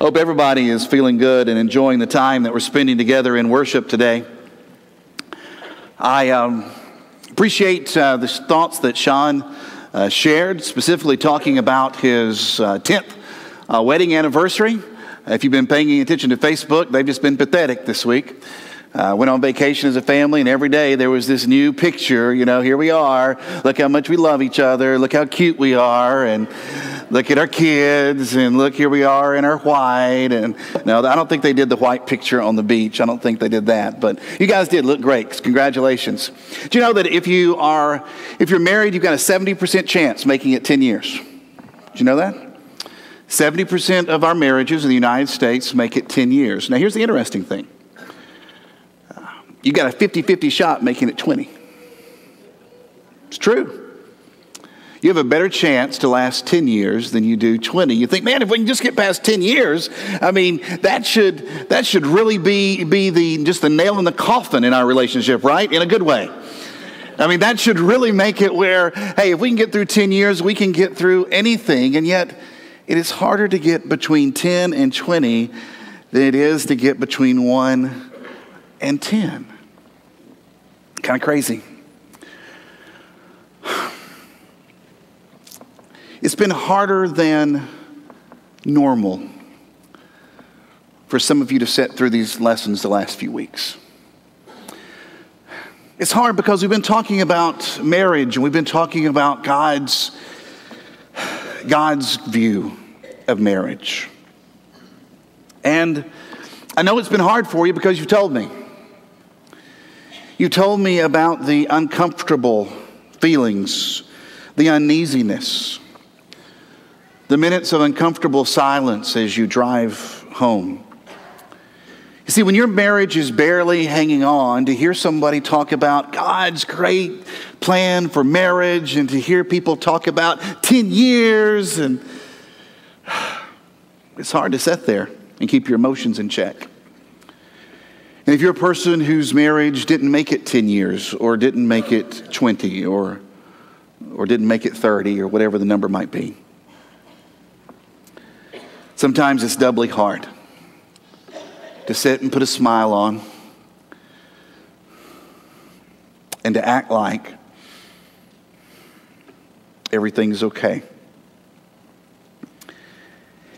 Hope everybody is feeling good and enjoying the time that we're spending together in worship today. I um, appreciate uh, the thoughts that Sean uh, shared, specifically talking about his uh, 10th uh, wedding anniversary. If you've been paying attention to Facebook, they've just been pathetic this week. Uh, went on vacation as a family, and every day there was this new picture. You know, here we are. Look how much we love each other. Look how cute we are. And look at our kids. And look, here we are in our white. And no, I don't think they did the white picture on the beach. I don't think they did that. But you guys did look great. Congratulations. Do you know that if you are, if you're married, you've got a 70% chance making it 10 years? Do you know that? 70% of our marriages in the United States make it 10 years. Now, here's the interesting thing you got a 50 50 shot making it 20. It's true. You have a better chance to last 10 years than you do 20. You think, man, if we can just get past 10 years, I mean, that should, that should really be, be the, just the nail in the coffin in our relationship, right? In a good way. I mean, that should really make it where, hey, if we can get through 10 years, we can get through anything. And yet, it is harder to get between 10 and 20 than it is to get between 1 and 10. Kind of crazy. It's been harder than normal for some of you to sit through these lessons the last few weeks. It's hard because we've been talking about marriage and we've been talking about God's, God's view of marriage. And I know it's been hard for you because you've told me. You told me about the uncomfortable feelings, the uneasiness, the minutes of uncomfortable silence as you drive home. You see, when your marriage is barely hanging on, to hear somebody talk about God's great plan for marriage and to hear people talk about 10 years, and it's hard to sit there and keep your emotions in check. And if you're a person whose marriage didn't make it 10 years, or didn't make it 20, or, or didn't make it 30, or whatever the number might be, sometimes it's doubly hard to sit and put a smile on and to act like everything's okay.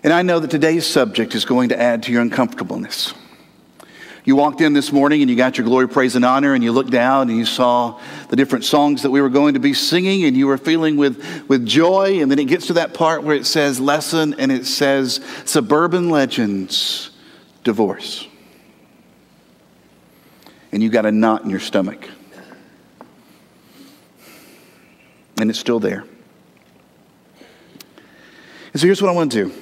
And I know that today's subject is going to add to your uncomfortableness. You walked in this morning and you got your glory, praise, and honor, and you looked down and you saw the different songs that we were going to be singing, and you were feeling with, with joy. And then it gets to that part where it says lesson and it says suburban legends, divorce. And you got a knot in your stomach. And it's still there. And so here's what I want to do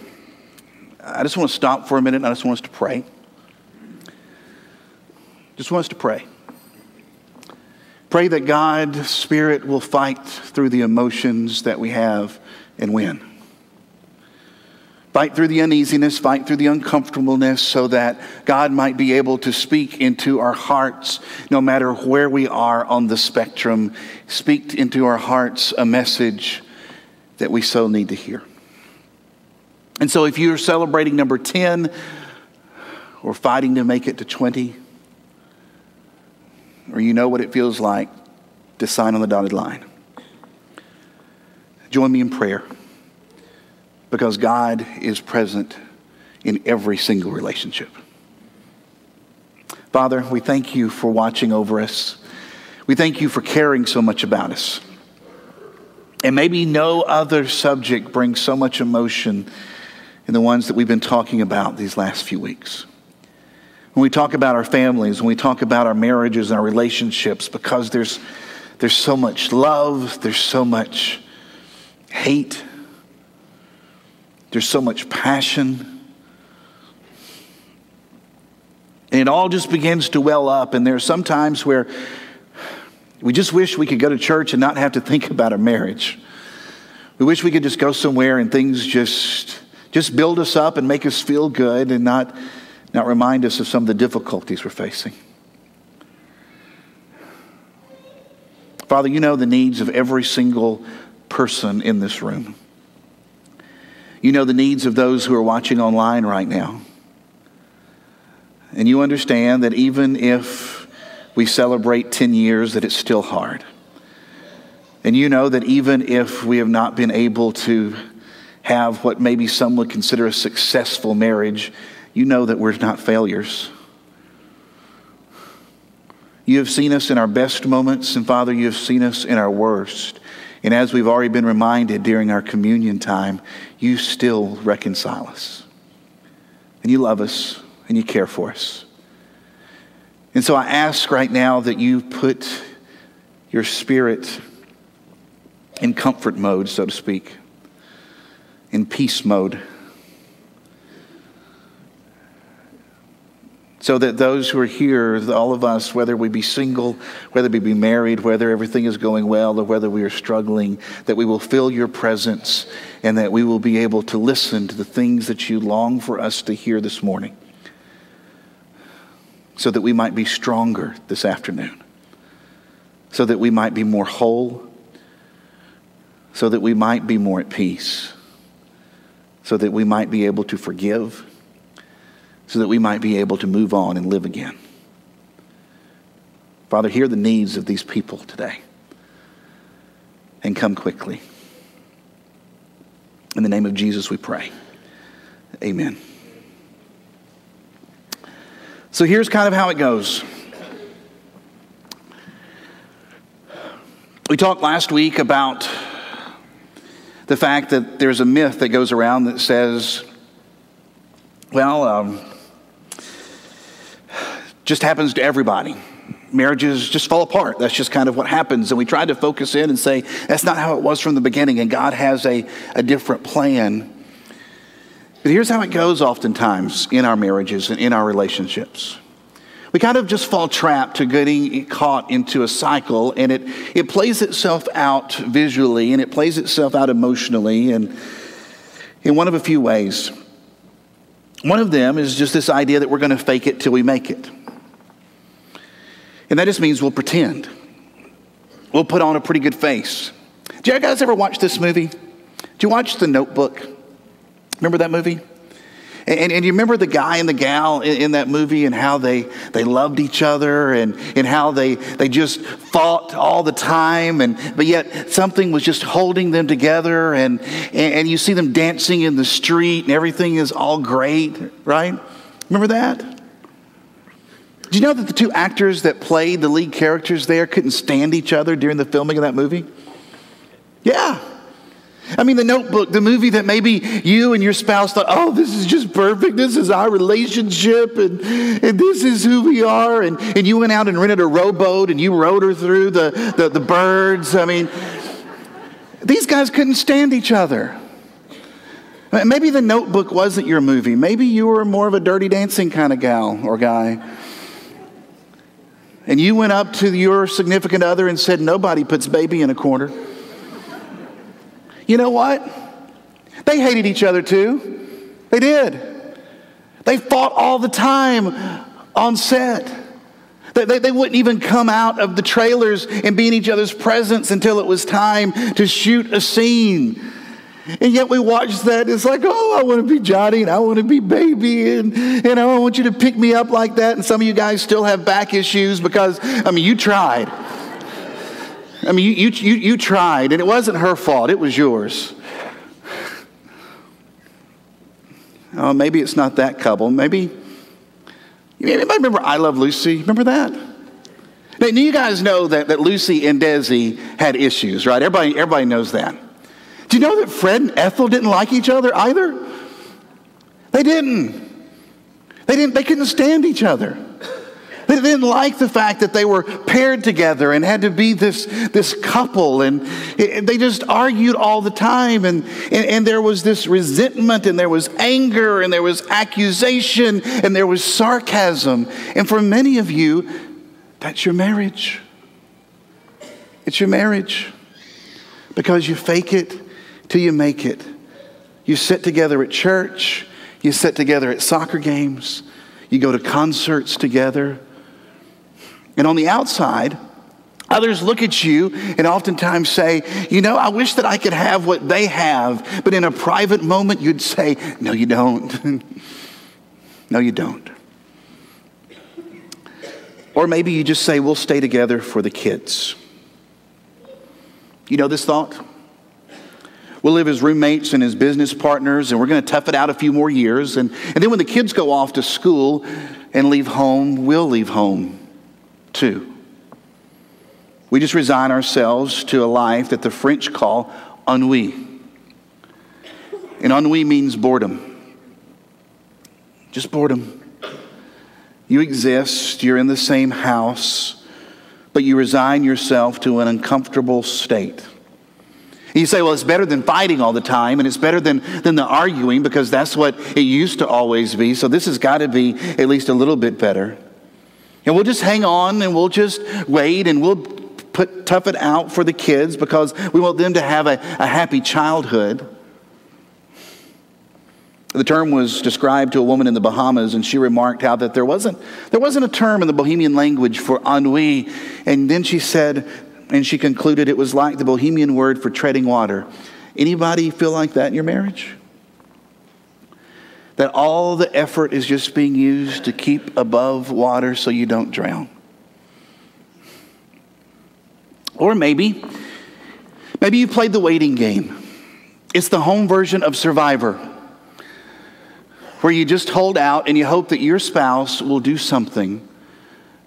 I just want to stop for a minute and I just want us to pray. Just wants to pray. Pray that God's Spirit will fight through the emotions that we have and win. Fight through the uneasiness, fight through the uncomfortableness, so that God might be able to speak into our hearts, no matter where we are on the spectrum. Speak into our hearts a message that we so need to hear. And so, if you're celebrating number 10 or fighting to make it to 20, or you know what it feels like to sign on the dotted line. Join me in prayer because God is present in every single relationship. Father, we thank you for watching over us. We thank you for caring so much about us. And maybe no other subject brings so much emotion in the ones that we've been talking about these last few weeks. When we talk about our families, when we talk about our marriages and our relationships, because there's, there's so much love, there's so much hate, there's so much passion. And it all just begins to well up. And there are some times where we just wish we could go to church and not have to think about our marriage. We wish we could just go somewhere and things just, just build us up and make us feel good and not now, remind us of some of the difficulties we're facing. Father, you know the needs of every single person in this room. You know the needs of those who are watching online right now. And you understand that even if we celebrate 10 years, that it's still hard. And you know that even if we have not been able to have what maybe some would consider a successful marriage, you know that we're not failures. You have seen us in our best moments, and Father, you have seen us in our worst. And as we've already been reminded during our communion time, you still reconcile us. And you love us, and you care for us. And so I ask right now that you put your spirit in comfort mode, so to speak, in peace mode. So that those who are here, all of us, whether we be single, whether we be married, whether everything is going well, or whether we are struggling, that we will feel your presence and that we will be able to listen to the things that you long for us to hear this morning so that we might be stronger this afternoon, so that we might be more whole, so that we might be more at peace, so that we might be able to forgive so that we might be able to move on and live again. Father, hear the needs of these people today and come quickly. In the name of Jesus, we pray. Amen. So here's kind of how it goes. We talked last week about the fact that there's a myth that goes around that says, well, um, just happens to everybody. Marriages just fall apart. That's just kind of what happens. And we try to focus in and say, that's not how it was from the beginning, and God has a, a different plan. But here's how it goes oftentimes in our marriages and in our relationships. We kind of just fall trapped to getting caught into a cycle, and it, it plays itself out visually and it plays itself out emotionally and in one of a few ways. One of them is just this idea that we're going to fake it till we make it. And that just means we'll pretend. We'll put on a pretty good face. Do you guys ever watch this movie? Do you watch The Notebook? Remember that movie? And, and, you remember the guy and the gal in, in, that movie and how they, they loved each other and, and how they, they just fought all the time, and, but yet something was just holding them together. And, and, and you see them dancing in the street and everything is all great, right? Remember that? Do you know that the two actors that played the lead characters there couldn't stand each other during the filming of that movie? Yeah. I mean, the notebook, the movie that maybe you and your spouse thought, oh, this is just perfect. This is our relationship, and, and this is who we are. And, and you went out and rented a rowboat and you rowed her through the, the, the birds. I mean, these guys couldn't stand each other. Maybe the notebook wasn't your movie. Maybe you were more of a dirty dancing kind of gal or guy and you went up to your significant other and said, Nobody puts baby in a corner. You know what? They hated each other too. They did. They fought all the time on set. They, they, they, wouldn't even come out of the trailers and be in each other's presence until it was time to shoot a scene. And yet we watch that. It's like, oh, I want to be Johnny and I want to be baby and, and oh, I want you to pick me up like that. And some of you guys still have back issues because, I mean, you tried. I mean, you, you, you, tried and it wasn't her fault, it was yours. Oh, maybe it's not that couple. Maybe, anybody remember I Love Lucy? Remember that? Now, you guys know that, that Lucy and Desi had issues, right? Everybody, everybody knows that. Do you know that Fred and Ethel didn't like each other either? They didn't. They didn't they couldn't stand each other. They didn't like the fact that they were paired together and had to be this, this couple. And it, they just argued all the time. And, and, and there was this resentment, and there was anger, and there was accusation, and there was sarcasm. And for many of you, that's your marriage. It's your marriage because you fake it till you make it. You sit together at church, you sit together at soccer games, you go to concerts together. And on the outside, Others look at you and oftentimes say, You know, I wish that I could have what they have. But in a private moment, you'd say, No, you don't. no, you don't. Or maybe you just say, We'll stay together for the kids. You know this thought? We'll live as roommates and as business partners, and we're going to tough it out a few more years. And, and then when the kids go off to school and leave home, we'll leave home too. We just resign ourselves to a life that the French call ennui. And ennui means boredom. Just boredom. You exist, you're in the same house, but you resign yourself to an uncomfortable state. You say, well, it's better than fighting all the time, and it's better than, than the arguing because that's what it used to always be. So this has got to be at least a little bit better. And we'll just hang on and we'll just wait and we'll put, tough it out for the kids because we want them to have a, a happy childhood. The term was described to a woman in the Bahamas, and she remarked how that there wasn't, there wasn't a term in the Bahamian language for ennui. And then she said, and she concluded it was like the Bahamian word for treading water. Anybody feel like that in your marriage? That all the effort is just being used to keep above water so you don't drown? Or maybe, maybe you played the waiting game. It's the home version of Survivor, where you just hold out and you hope that your spouse will do something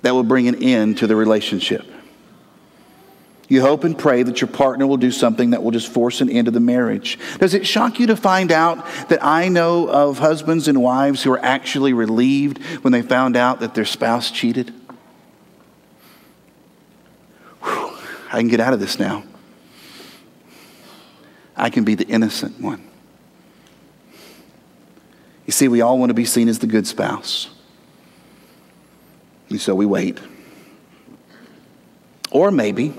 that will bring an end to the relationship. You hope and pray that your partner will do something that will just force an end to the marriage. Does it shock you to find out that I know of husbands and wives who are actually relieved when they found out that their spouse cheated? I can get out of this now. I can be the innocent one. You see, we all want to be seen as the good spouse. And so we wait. Or maybe,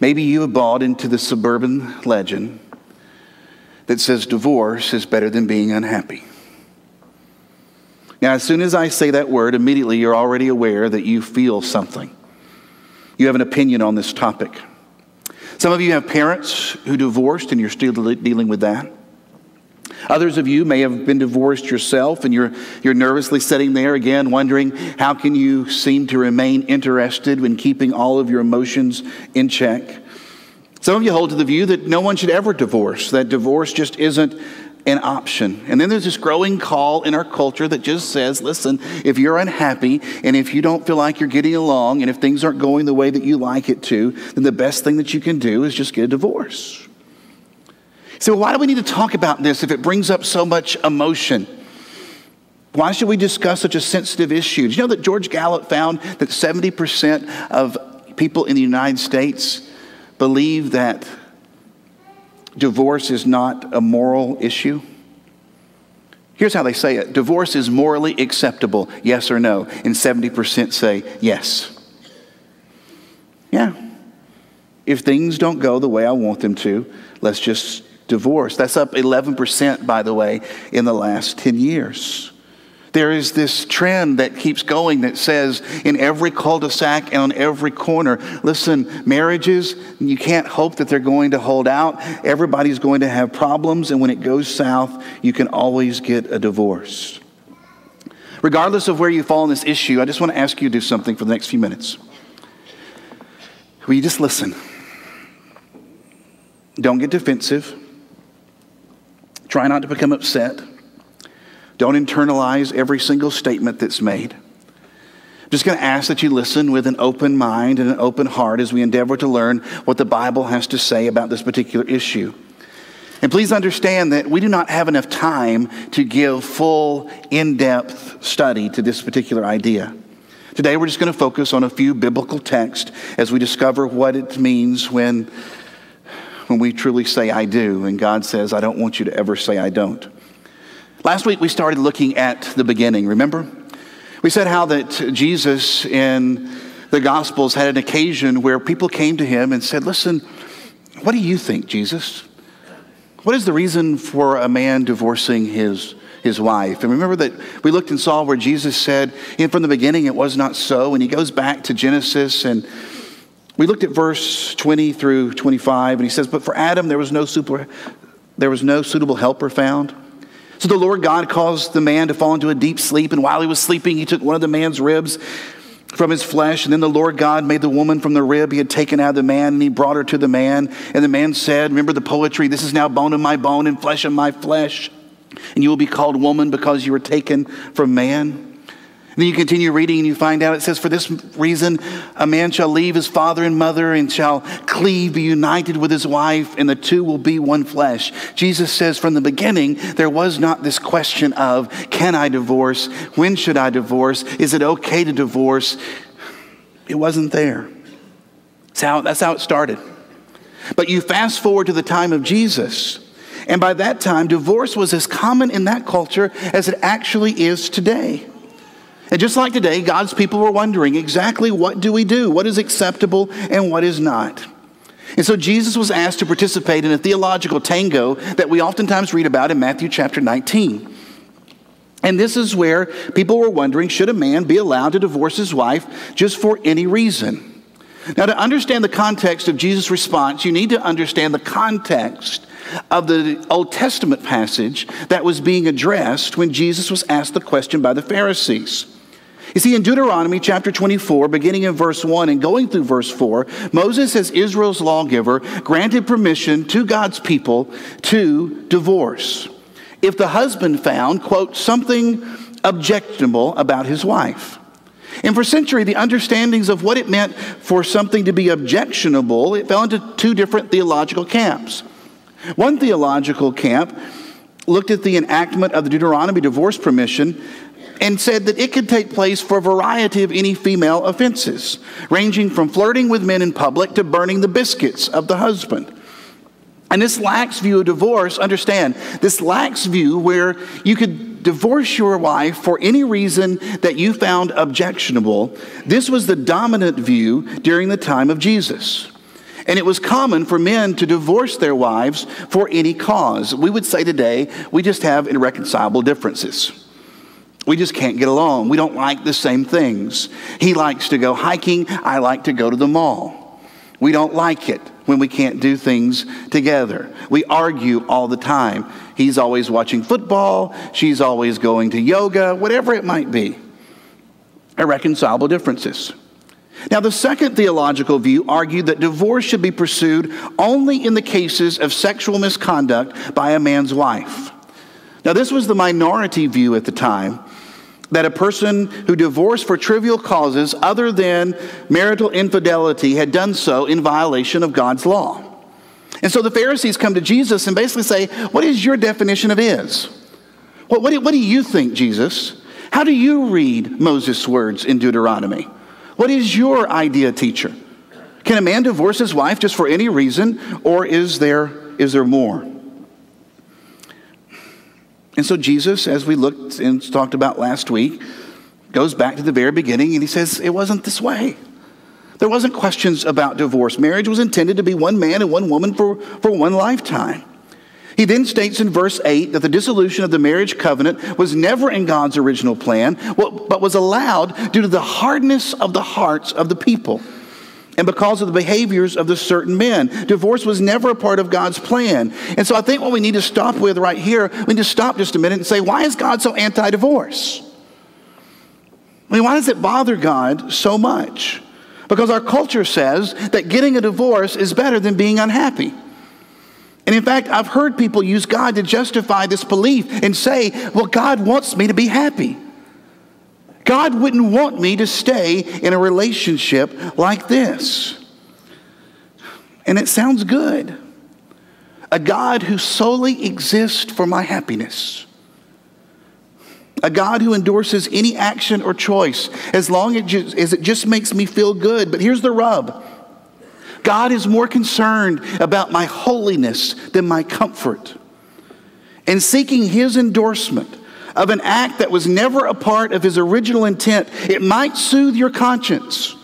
maybe you have bought into the suburban legend that says divorce is better than being unhappy. Now, as soon as I say that word, immediately you're already aware that you feel something you have an opinion on this topic. Some of you have parents who divorced and you're still dealing with that. Others of you may have been divorced yourself and you're, you're nervously sitting there again wondering how can you seem to remain interested when keeping all of your emotions in check. Some of you hold to the view that no one should ever divorce, that divorce just isn't an option. And then there's this growing call in our culture that just says, listen, if you're unhappy and if you don't feel like you're getting along and if things aren't going the way that you like it to, then the best thing that you can do is just get a divorce. So, why do we need to talk about this if it brings up so much emotion? Why should we discuss such a sensitive issue? Do you know that George Gallup found that 70% of people in the United States believe that divorce is not a moral issue? Here's how they say it divorce is morally acceptable, yes or no. And 70% say yes. Yeah. If things don't go the way I want them to, let's just divorce. That's up 11%, by the way, in the last 10 years. There is this trend that keeps going that says in every cul de sac and on every corner, listen, marriages, you can't hope that they're going to hold out. Everybody's going to have problems, and when it goes south, you can always get a divorce. Regardless of where you fall on this issue, I just want to ask you to do something for the next few minutes. Will you just listen? Don't get defensive. Try not to become upset. Don't internalize every single statement that's made. I'm just going to ask that you listen with an open mind and an open heart as we endeavor to learn what the Bible has to say about this particular issue. And please understand that we do not have enough time to give full, in depth study to this particular idea. Today, we're just going to focus on a few biblical texts as we discover what it means when, when we truly say, I do, and God says, I don't want you to ever say, I don't. Last week we started looking at the beginning, remember? We said how that Jesus in the Gospels had an occasion where people came to him and said, Listen, what do you think, Jesus? What is the reason for a man divorcing his, his wife? And remember that we looked and saw where Jesus said, and from the beginning it was not so. And he goes back to Genesis and We looked at verse 20 through 25, and he says, But for Adam there was no super, there was no suitable helper found. So the Lord God caused the man to fall into a deep sleep, and while he was sleeping, he took one of the man's ribs from his flesh. And then the Lord God made the woman from the rib he had taken out of the man, and he brought her to the man. And the man said, Remember the poetry, this is now bone of my bone and flesh of my flesh. And you will be called woman because you were taken from man. Then you continue reading and you find out it says, For this reason, a man shall leave his father and mother and shall cleave, be united with his wife, and the two will be one flesh. Jesus says, From the beginning, there was not this question of, Can I divorce? When should I divorce? Is it okay to divorce? It wasn't there. That's how, that's how it started. But you fast forward to the time of Jesus. And by that time, divorce was as common in that culture as it actually is today. And just like today, God's people were wondering exactly what do we do? What is acceptable and what is not? And so Jesus was asked to participate in a theological tango that we oftentimes read about in Matthew chapter 19. And this is where people were wondering should a man be allowed to divorce his wife just for any reason? Now, to understand the context of Jesus' response, you need to understand the context of the Old Testament passage that was being addressed when Jesus was asked the question by the Pharisees. You see, in Deuteronomy chapter 24, beginning in verse 1 and going through verse 4, Moses, as Israel's lawgiver, granted permission to God's people to divorce. If the husband found, quote, something objectionable about his wife. And for century, the understandings of what it meant for something to be objectionable, it fell into two different theological camps. One theological camp looked at the enactment of the Deuteronomy divorce permission and said that it could take place for a variety of any female offenses, ranging from flirting with men in public to burning the biscuits of the husband. And this lax view of divorce, understand, this lax view where you could divorce your wife for any reason that you found objectionable, this was the dominant view during the time of Jesus. And it was common for men to divorce their wives for any cause. We would say today, we just have irreconcilable differences. We just can't get along. We don't like the same things. He likes to go hiking. I like to go to the mall. We don't like it when we can't do things together. We argue all the time. He's always watching football. She's always going to yoga, whatever it might be. Irreconcilable differences. Now, the second theological view argued that divorce should be pursued only in the cases of sexual misconduct by a man's wife. Now, this was the minority view at the time that a person who divorced for trivial causes other than marital infidelity had done so in violation of God's law. And so the Pharisees come to Jesus and basically say, What is your definition of is? What, what, do, what do you think, Jesus? How do you read Moses' words in Deuteronomy? What is your idea, teacher? Can a man divorce his wife just for any reason, or is there, is there more? And so Jesus, as we looked and talked about last week, goes back to the very beginning and he says, It wasn't this way. There wasn't questions about divorce. Marriage was intended to be one man and one woman for, for one lifetime. He then states in verse 8 that the dissolution of the marriage covenant was never in God's original plan, but was allowed due to the hardness of the hearts of the people and because of the behaviors of the certain men. Divorce was never a part of God's plan. And so I think what we need to stop with right here, we need to stop just a minute and say, why is God so anti divorce? I mean, why does it bother God so much? Because our culture says that getting a divorce is better than being unhappy. And in fact, I've heard people use God to justify this belief and say, well, God wants me to be happy. God wouldn't want me to stay in a relationship like this. And it sounds good. A God who solely exists for my happiness. A God who endorses any action or choice as long as it just makes me feel good. But here's the rub God is more concerned about my holiness than my comfort. And seeking his endorsement of an act that was never a part of his original intent, it might soothe your conscience.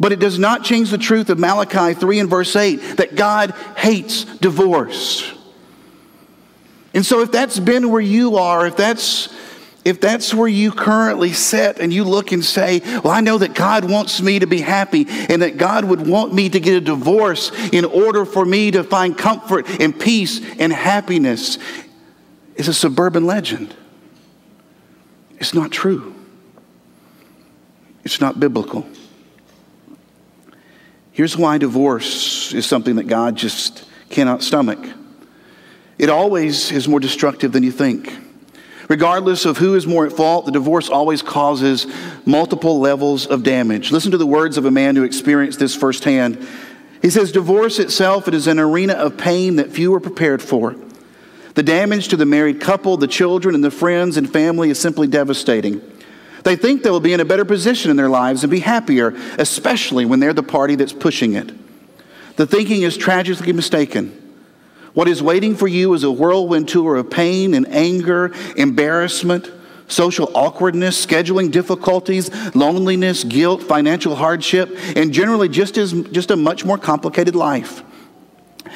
But it does not change the truth of Malachi 3 and verse 8 that God hates divorce. And so, if that's been where you are, if that's if that's where you currently sit and you look and say, Well, I know that God wants me to be happy and that God would want me to get a divorce in order for me to find comfort and peace and happiness, it's a suburban legend. It's not true, it's not biblical. Here's why divorce is something that God just cannot stomach it always is more destructive than you think. Regardless of who is more at fault, the divorce always causes multiple levels of damage. Listen to the words of a man who experienced this firsthand. He says, Divorce itself it is an arena of pain that few are prepared for. The damage to the married couple, the children, and the friends and family is simply devastating. They think they will be in a better position in their lives and be happier, especially when they're the party that's pushing it. The thinking is tragically mistaken. What is waiting for you is a whirlwind tour of pain and anger, embarrassment, social awkwardness, scheduling difficulties, loneliness, guilt, financial hardship, and generally just, as, just a much more complicated life.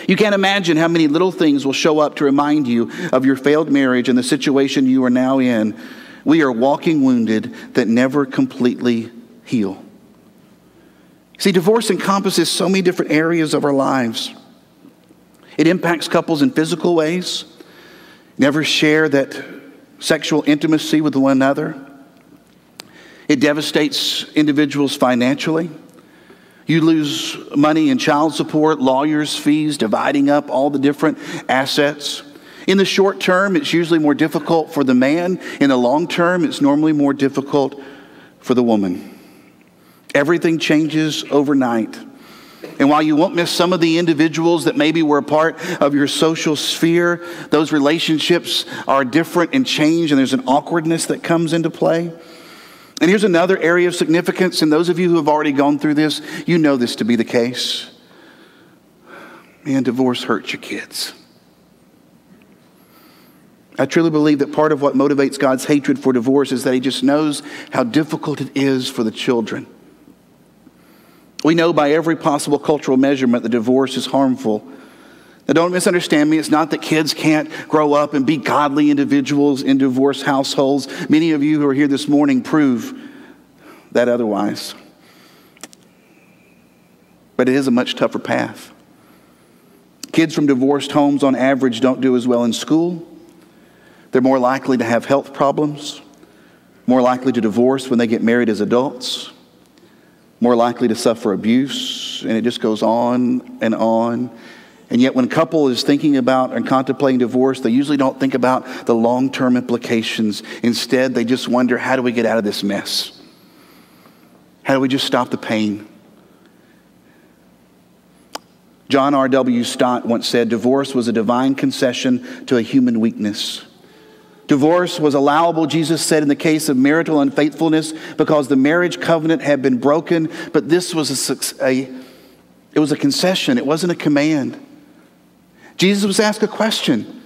You can't imagine how many little things will show up to remind you of your failed marriage and the situation you are now in. We are walking wounded that never completely heal. See, divorce encompasses so many different areas of our lives. It impacts couples in physical ways. Never share that sexual intimacy with one another. It devastates individuals financially. You lose money in child support, lawyers' fees, dividing up all the different assets. In the short term, it's usually more difficult for the man. In the long term, it's normally more difficult for the woman. Everything changes overnight. And while you won't miss some of the individuals that maybe were a part of your social sphere, those relationships are different and change, and there's an awkwardness that comes into play. And here's another area of significance, and those of you who have already gone through this, you know this to be the case. Man, divorce hurts your kids. I truly believe that part of what motivates God's hatred for divorce is that He just knows how difficult it is for the children. We know by every possible cultural measurement that divorce is harmful. Now, don't misunderstand me. It's not that kids can't grow up and be godly individuals in divorced households. Many of you who are here this morning prove that otherwise. But it is a much tougher path. Kids from divorced homes, on average, don't do as well in school. They're more likely to have health problems, more likely to divorce when they get married as adults more likely to suffer abuse, and it just goes on and on. And yet, when a couple is thinking about and contemplating divorce, they usually don't think about the long term implications. Instead, they just wonder how do we get out of this mess? How do we just stop the pain? John R.W. Stott once said divorce was a divine concession to a human weakness. Divorce was allowable, Jesus said, in the case of marital unfaithfulness because the marriage covenant had been broken, but this was a, a, it was a concession, it wasn't a command. Jesus was asked a question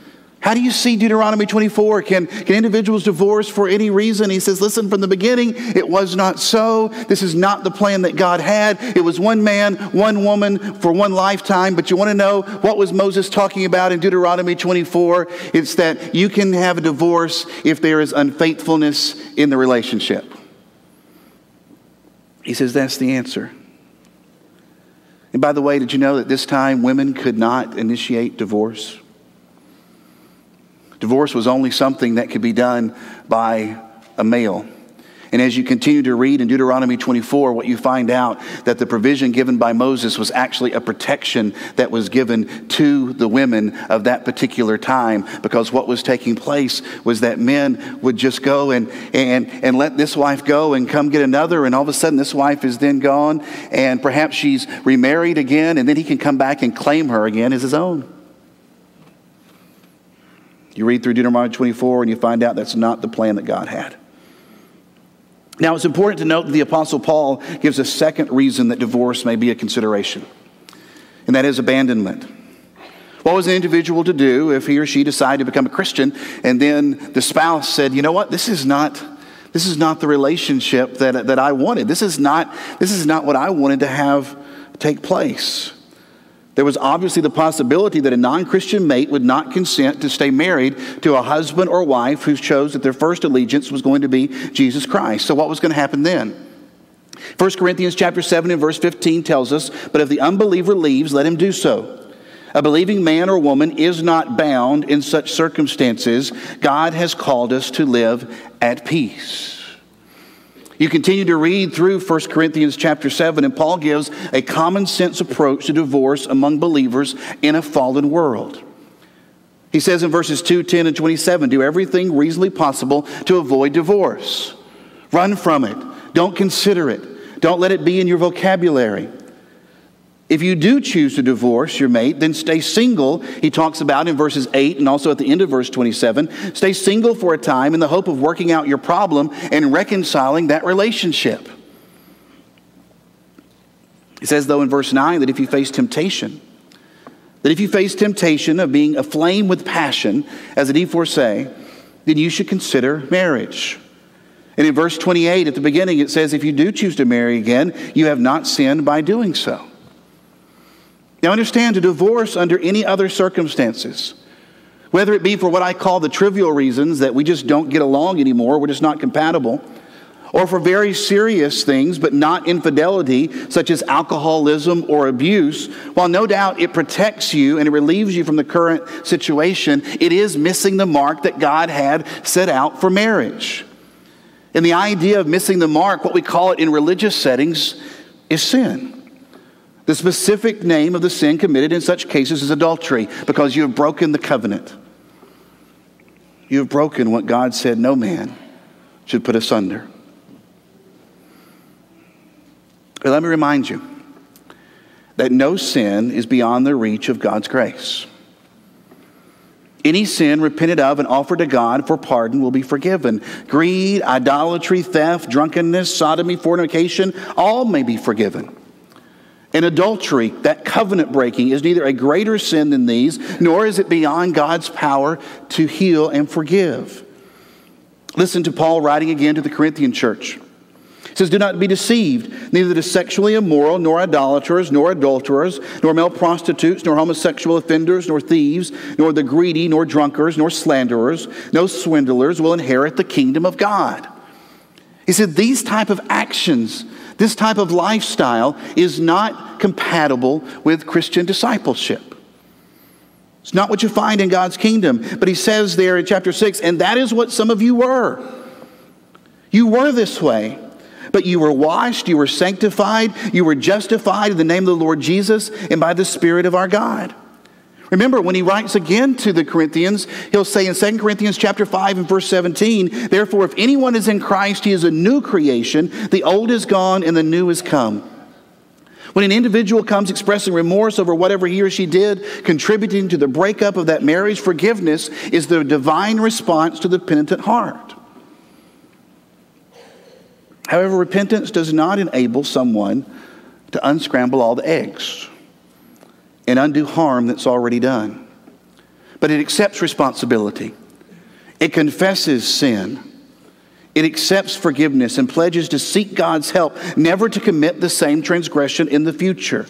how do you see Deuteronomy 24? Can, can individuals divorce for any reason? He says, listen, from the beginning, it was not so. This is not the plan that God had. It was one man, one woman for one lifetime. But you want to know what was Moses talking about in Deuteronomy 24? It's that you can have a divorce if there is unfaithfulness in the relationship. He says, that's the answer. And by the way, did you know that this time women could not initiate divorce? Divorce was only something that could be done by a male. And as you continue to read in Deuteronomy 24, what you find out that the provision given by Moses was actually a protection that was given to the women of that particular time. Because what was taking place was that men would just go and, and, and let this wife go and come get another. And all of a sudden, this wife is then gone. And perhaps she's remarried again. And then he can come back and claim her again as his own. You read through Deuteronomy 24 and you find out that's not the plan that God had. Now, it's important to note that the Apostle Paul gives a second reason that divorce may be a consideration, and that is abandonment. What was an individual to do if he or she decided to become a Christian and then the spouse said, you know what, this is not, this is not the relationship that, that I wanted. This is, not, this is not what I wanted to have take place. There was obviously the possibility that a non Christian mate would not consent to stay married to a husband or wife who chose that their first allegiance was going to be Jesus Christ. So, what was going to happen then? 1 Corinthians chapter 7 and verse 15 tells us, But if the unbeliever leaves, let him do so. A believing man or woman is not bound in such circumstances. God has called us to live at peace. You continue to read through 1 Corinthians chapter 7, and Paul gives a common sense approach to divorce among believers in a fallen world. He says in verses 2, 10, and 27 do everything reasonably possible to avoid divorce. Run from it. Don't consider it. Don't let it be in your vocabulary. If you do choose to divorce your mate, then stay single. He talks about in verses 8 and also at the end of verse 27. Stay single for a time in the hope of working out your problem and reconciling that relationship. He says, though, in verse 9, that if you face temptation, that if you face temptation of being aflame with passion, as the D4 say, then you should consider marriage. And in verse 28 at the beginning, it says, if you do choose to marry again, you have not sinned by doing so. Now, understand, to divorce under any other circumstances, whether it be for what I call the trivial reasons that we just don't get along anymore, we're just not compatible, or for very serious things, but not infidelity, such as alcoholism or abuse, while no doubt it protects you and it relieves you from the current situation, it is missing the mark that God had set out for marriage. And the idea of missing the mark, what we call it in religious settings, is sin. The specific name of the sin committed in such cases is adultery because you have broken the covenant. You have broken what God said no man should put asunder. But let me remind you that no sin is beyond the reach of God's grace. Any sin repented of and offered to God for pardon will be forgiven. Greed, idolatry, theft, drunkenness, sodomy, fornication, all may be forgiven. And adultery, that covenant breaking, is neither a greater sin than these, nor is it beyond God's power to heal and forgive. Listen to Paul writing again to the Corinthian church. He says, Do not be deceived. Neither the sexually immoral, nor idolaters, nor adulterers, nor male prostitutes, nor homosexual offenders, nor thieves, nor the greedy, nor drunkards, nor slanderers, no swindlers will inherit the kingdom of God. He said, These type of actions this type of lifestyle is not compatible with Christian discipleship. It's not what you find in God's kingdom. But he says there in chapter 6, and that is what some of you were. You were this way, but you were washed, you were sanctified, you were justified in the name of the Lord Jesus and by the Spirit of our God. Remember, when he writes again to the Corinthians, he'll say in 2 Corinthians chapter 5 and verse 17, Therefore, if anyone is in Christ, he is a new creation. The old is gone and the new is come. When an individual comes expressing remorse over whatever he or she did, contributing to the breakup of that marriage, forgiveness is the divine response to the penitent heart. However, repentance does not enable someone to unscramble all the eggs and undo harm that's already done. But it accepts responsibility, it confesses sin, it accepts forgiveness, and pledges to seek God's help, never to commit the same transgression in the future.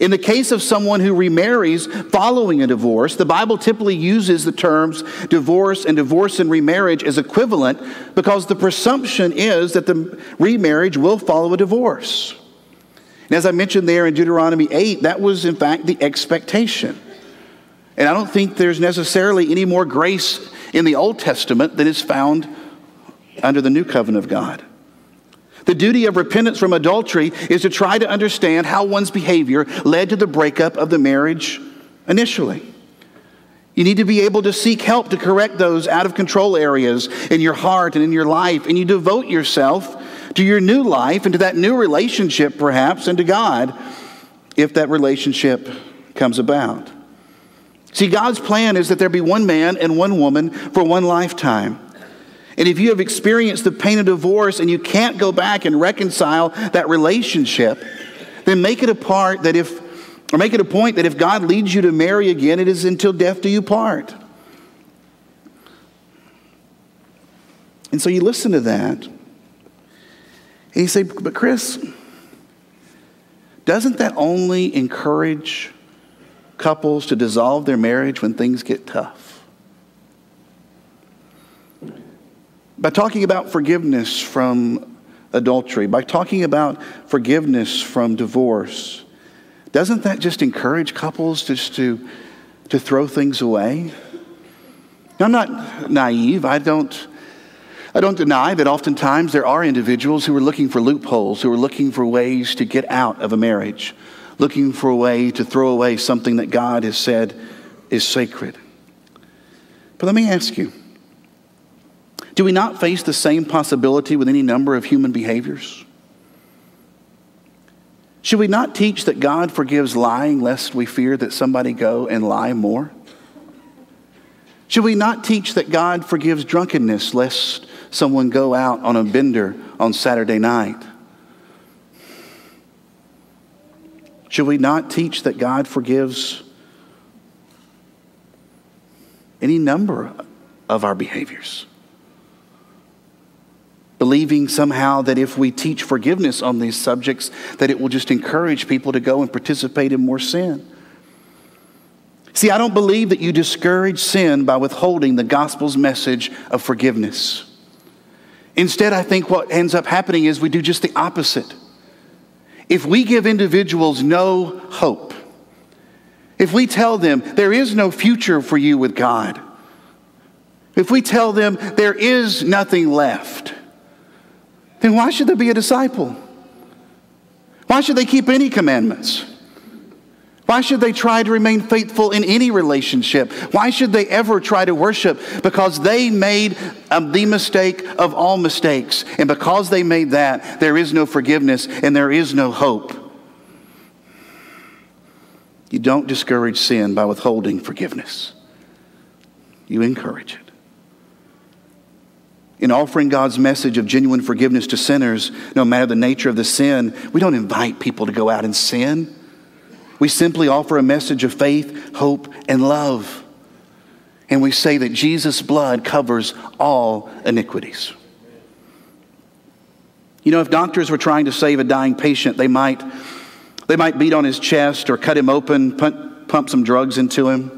In the case of someone who remarries following a divorce, the Bible typically uses the terms divorce and divorce and remarriage as equivalent because the presumption is that the remarriage will follow a divorce. And as I mentioned there in Deuteronomy 8, that was in fact the expectation. And I don't think there's necessarily any more grace in the Old Testament than is found under the new covenant of God. The duty of repentance from adultery is to try to understand how one's behavior led to the breakup of the marriage initially. You need to be able to seek help to correct those out of control areas in your heart and in your life, and you devote yourself to your new life and to that new relationship, perhaps, and to God if that relationship comes about. See, God's plan is that there be one man and one woman for one lifetime. And if you have experienced the pain of divorce and you can't go back and reconcile that relationship, then make it a part that if, or make it a point that if God leads you to marry again, it is until death do you part. And so you listen to that. And you say, but Chris, doesn't that only encourage couples to dissolve their marriage when things get tough. By talking about forgiveness from adultery, by talking about forgiveness from divorce, doesn't that just encourage couples just to, to throw things away? Now, I'm not naive. I don't, I don't deny that oftentimes there are individuals who are looking for loopholes, who are looking for ways to get out of a marriage, looking for a way to throw away something that God has said is sacred. But let me ask you do we not face the same possibility with any number of human behaviors? Should we not teach that God forgives lying lest we fear that somebody go and lie more? Should we not teach that God forgives drunkenness lest someone go out on a bender on Saturday night? Should we not teach that God forgives any number of our behaviors? Believing somehow that if we teach forgiveness on these subjects, that it will just encourage people to go and participate in more sin. See, I don't believe that you discourage sin by withholding the gospel's message of forgiveness. Instead, I think what ends up happening is we do just the opposite. If we give individuals no hope, if we tell them there is no future for you with God, if we tell them there is nothing left, then why should there be a disciple? Why should they keep any commandments? Why should they try to remain faithful in any relationship? Why should they ever try to worship? Because they made um, the mistake of all mistakes. And because they made that, there is no forgiveness and there is no hope. You don't discourage sin by withholding forgiveness, you encourage it. In offering God's message of genuine forgiveness to sinners, no matter the nature of the sin, we don't invite people to go out and sin. We simply offer a message of faith, hope, and love. And we say that Jesus' blood covers all iniquities. You know, if doctors were trying to save a dying patient, they might, they might beat on his chest or cut him open, pump, pump some drugs into him.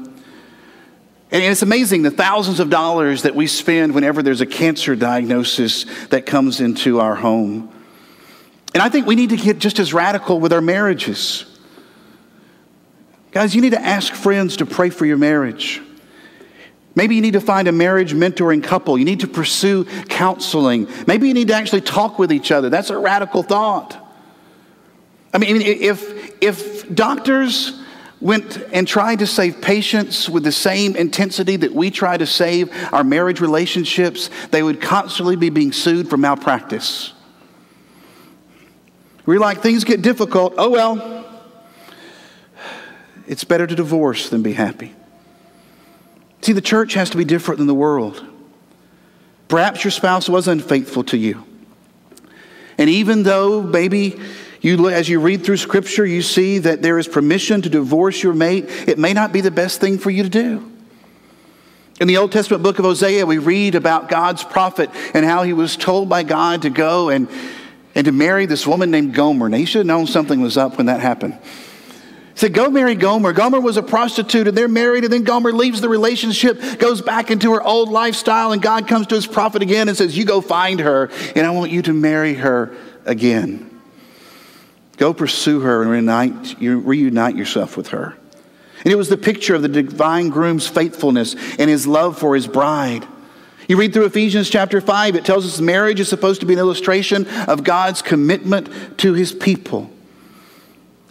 And it's amazing the thousands of dollars that we spend whenever there's a cancer diagnosis that comes into our home. And I think we need to get just as radical with our marriages. Guys, you need to ask friends to pray for your marriage. Maybe you need to find a marriage mentoring couple. You need to pursue counseling. Maybe you need to actually talk with each other. That's a radical thought. I mean, if, if doctors went and tried to save patients with the same intensity that we try to save our marriage relationships, they would constantly be being sued for malpractice. We're like, things get difficult. Oh, well, it's better to divorce than be happy. See, the church has to be different than the world. Perhaps your spouse was unfaithful to you. And even though maybe you, as you read through Scripture, you see that there is permission to divorce your mate, it may not be the best thing for you to do. In the Old Testament book of Hosea, we read about God's prophet and how he was told by God to go and, and to marry this woman named Gomer. Now, he should have known something was up when that happened said, Go marry Gomer. Gomer was a prostitute, and they're married, and then Gomer leaves the relationship, goes back into her old lifestyle, and God comes to his prophet again and says, You go find her, and I want you to marry her again. Go pursue her and reunite, you reunite yourself with her. And it was the picture of the divine groom's faithfulness and his love for his bride. You read through Ephesians chapter 5, it tells us marriage is supposed to be an illustration of God's commitment to his people.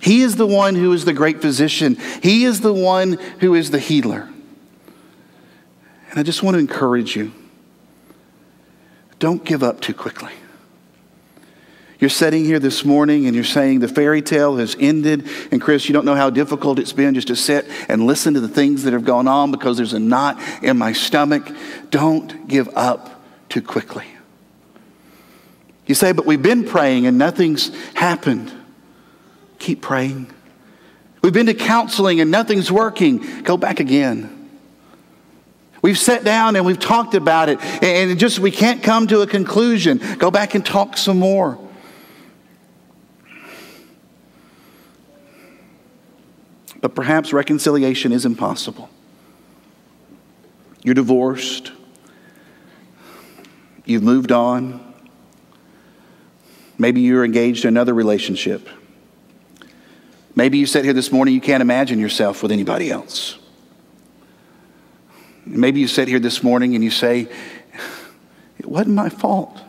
He is the one who is the great physician. He is the one who is the healer. And I just want to encourage you don't give up too quickly. You're sitting here this morning and you're saying the fairy tale has ended. And Chris, you don't know how difficult it's been just to sit and listen to the things that have gone on because there's a knot in my stomach. Don't give up too quickly. You say, but we've been praying and nothing's happened. Keep praying. We've been to counseling and nothing's working. Go back again. We've sat down and we've talked about it, and just we can't come to a conclusion. Go back and talk some more. but perhaps reconciliation is impossible. You're divorced, you've moved on, maybe you're engaged in another relationship. Maybe you sit here this morning, you can't imagine yourself with anybody else. Maybe you sit here this morning and you say, It wasn't my fault.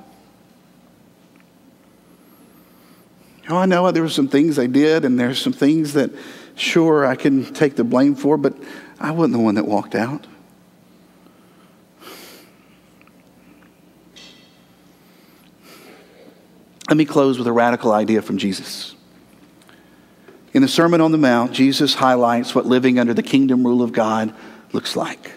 Oh, I know there were some things I did, and there's some things that, sure, I can take the blame for, but I wasn't the one that walked out. Let me close with a radical idea from Jesus. In the Sermon on the Mount, Jesus highlights what living under the kingdom rule of God looks like.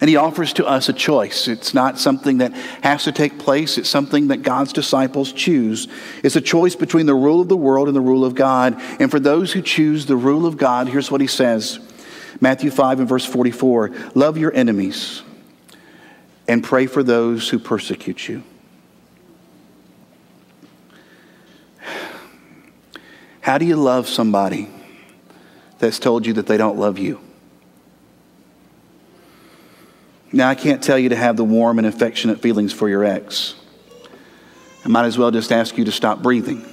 And he offers to us a choice. It's not something that has to take place, it's something that God's disciples choose. It's a choice between the rule of the world and the rule of God. And for those who choose the rule of God, here's what he says Matthew 5 and verse 44 Love your enemies and pray for those who persecute you. How do you love somebody that's told you that they don't love you? Now, I can't tell you to have the warm and affectionate feelings for your ex. I might as well just ask you to stop breathing.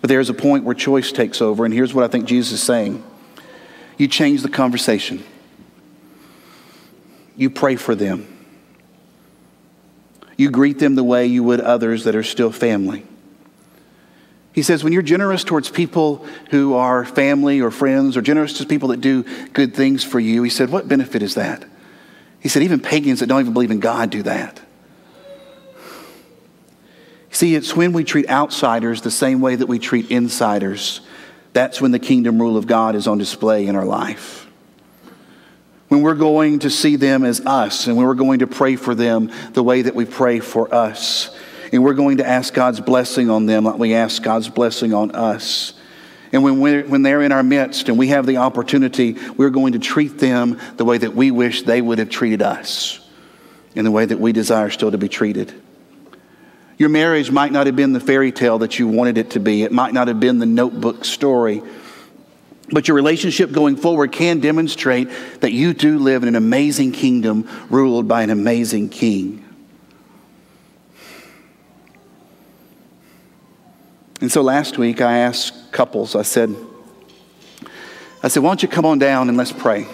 But there's a point where choice takes over, and here's what I think Jesus is saying you change the conversation, you pray for them, you greet them the way you would others that are still family. He says, when you're generous towards people who are family or friends, or generous to people that do good things for you, he said, what benefit is that? He said, even pagans that don't even believe in God do that. See, it's when we treat outsiders the same way that we treat insiders. That's when the kingdom rule of God is on display in our life. When we're going to see them as us, and when we're going to pray for them the way that we pray for us and we're going to ask God's blessing on them like we ask God's blessing on us. And when, we're, when they're in our midst and we have the opportunity, we're going to treat them the way that we wish they would have treated us, in the way that we desire still to be treated. Your marriage might not have been the fairy tale that you wanted it to be, it might not have been the notebook story. But your relationship going forward can demonstrate that you do live in an amazing kingdom ruled by an amazing king. And so last week I asked couples, I said, I said, why don't you come on down and let's pray?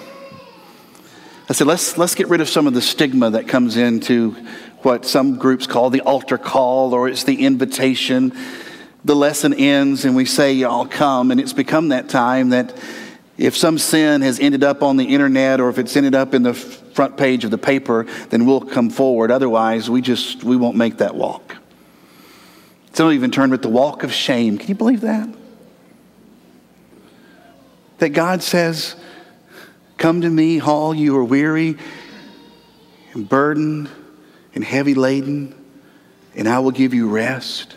I said, let's, let's get rid of some of the stigma that comes into what some groups call the altar call or it's the invitation. The lesson ends and we say, Y'all come. And it's become that time that if some sin has ended up on the internet or if it's ended up in the front page of the paper, then we'll come forward. Otherwise, we just we won't make that walk. Some even termed it the walk of shame. Can you believe that? That God says, Come to me, all you are weary and burdened and heavy laden, and I will give you rest.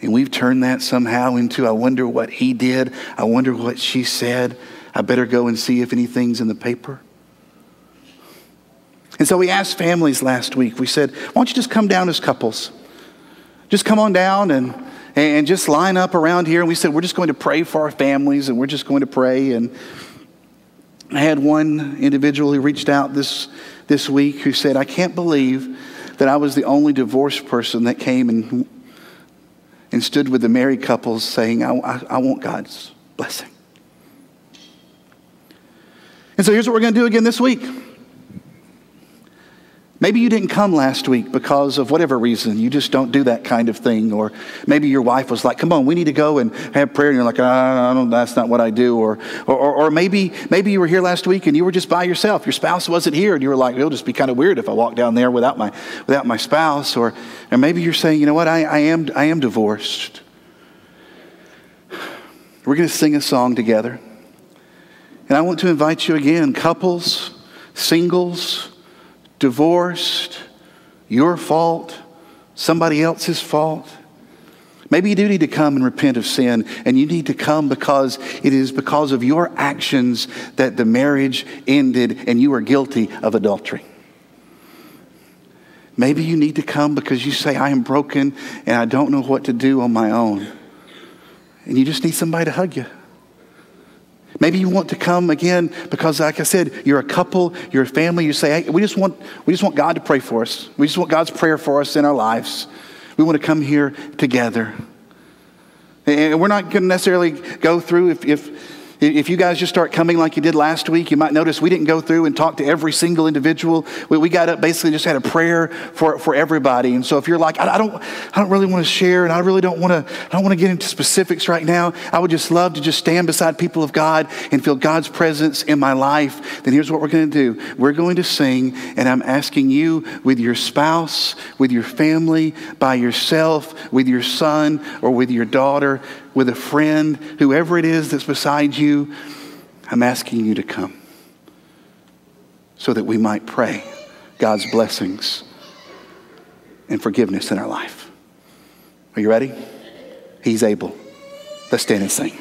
And we've turned that somehow into, I wonder what he did. I wonder what she said. I better go and see if anything's in the paper. And so we asked families last week, we said, why don't you just come down as couples? Just come on down and, and just line up around here. And we said, we're just going to pray for our families and we're just going to pray. And I had one individual who reached out this, this week who said, I can't believe that I was the only divorced person that came and, and stood with the married couples saying, I, I, I want God's blessing. And so here's what we're going to do again this week. Maybe you didn't come last week because of whatever reason. You just don't do that kind of thing. Or maybe your wife was like, come on, we need to go and have prayer. And you're like, I don't, that's not what I do. Or, or, or maybe, maybe you were here last week and you were just by yourself. Your spouse wasn't here. And you were like, it'll just be kind of weird if I walk down there without my, without my spouse. Or, or maybe you're saying, you know what, I, I, am, I am divorced. We're going to sing a song together. And I want to invite you again, couples, singles, divorced, your fault, somebody else's fault. Maybe you do need to come and repent of sin, and you need to come because it is because of your actions that the marriage ended and you are guilty of adultery. Maybe you need to come because you say, I am broken and I don't know what to do on my own. and you just need somebody to hug you. Maybe you want to come again because, like I said, you're a couple, you're a family. You say, hey, we just want, we just want God to pray for us. We just want God's prayer for us in our lives. We want to come here together. And we're not going to necessarily go through if, if if you guys just start coming like you did last week, you might notice we didn't go through and talk to every single individual. We, we got up basically just had a prayer for, for everybody. And so if you're like, I, I don't, I don't really want to share and I really don't want to, I don't want to get into specifics right now. I would just love to just stand beside people of God and feel God's presence in my life. Then here's what we're going to do. We're going to sing and I'm asking you with your spouse, with your family, by yourself, with your son or with your daughter with a friend, whoever it is that's beside you, I'm asking you to come so that we might pray God's blessings and forgiveness in our life. Are you ready? He's able. Let's stand and sing.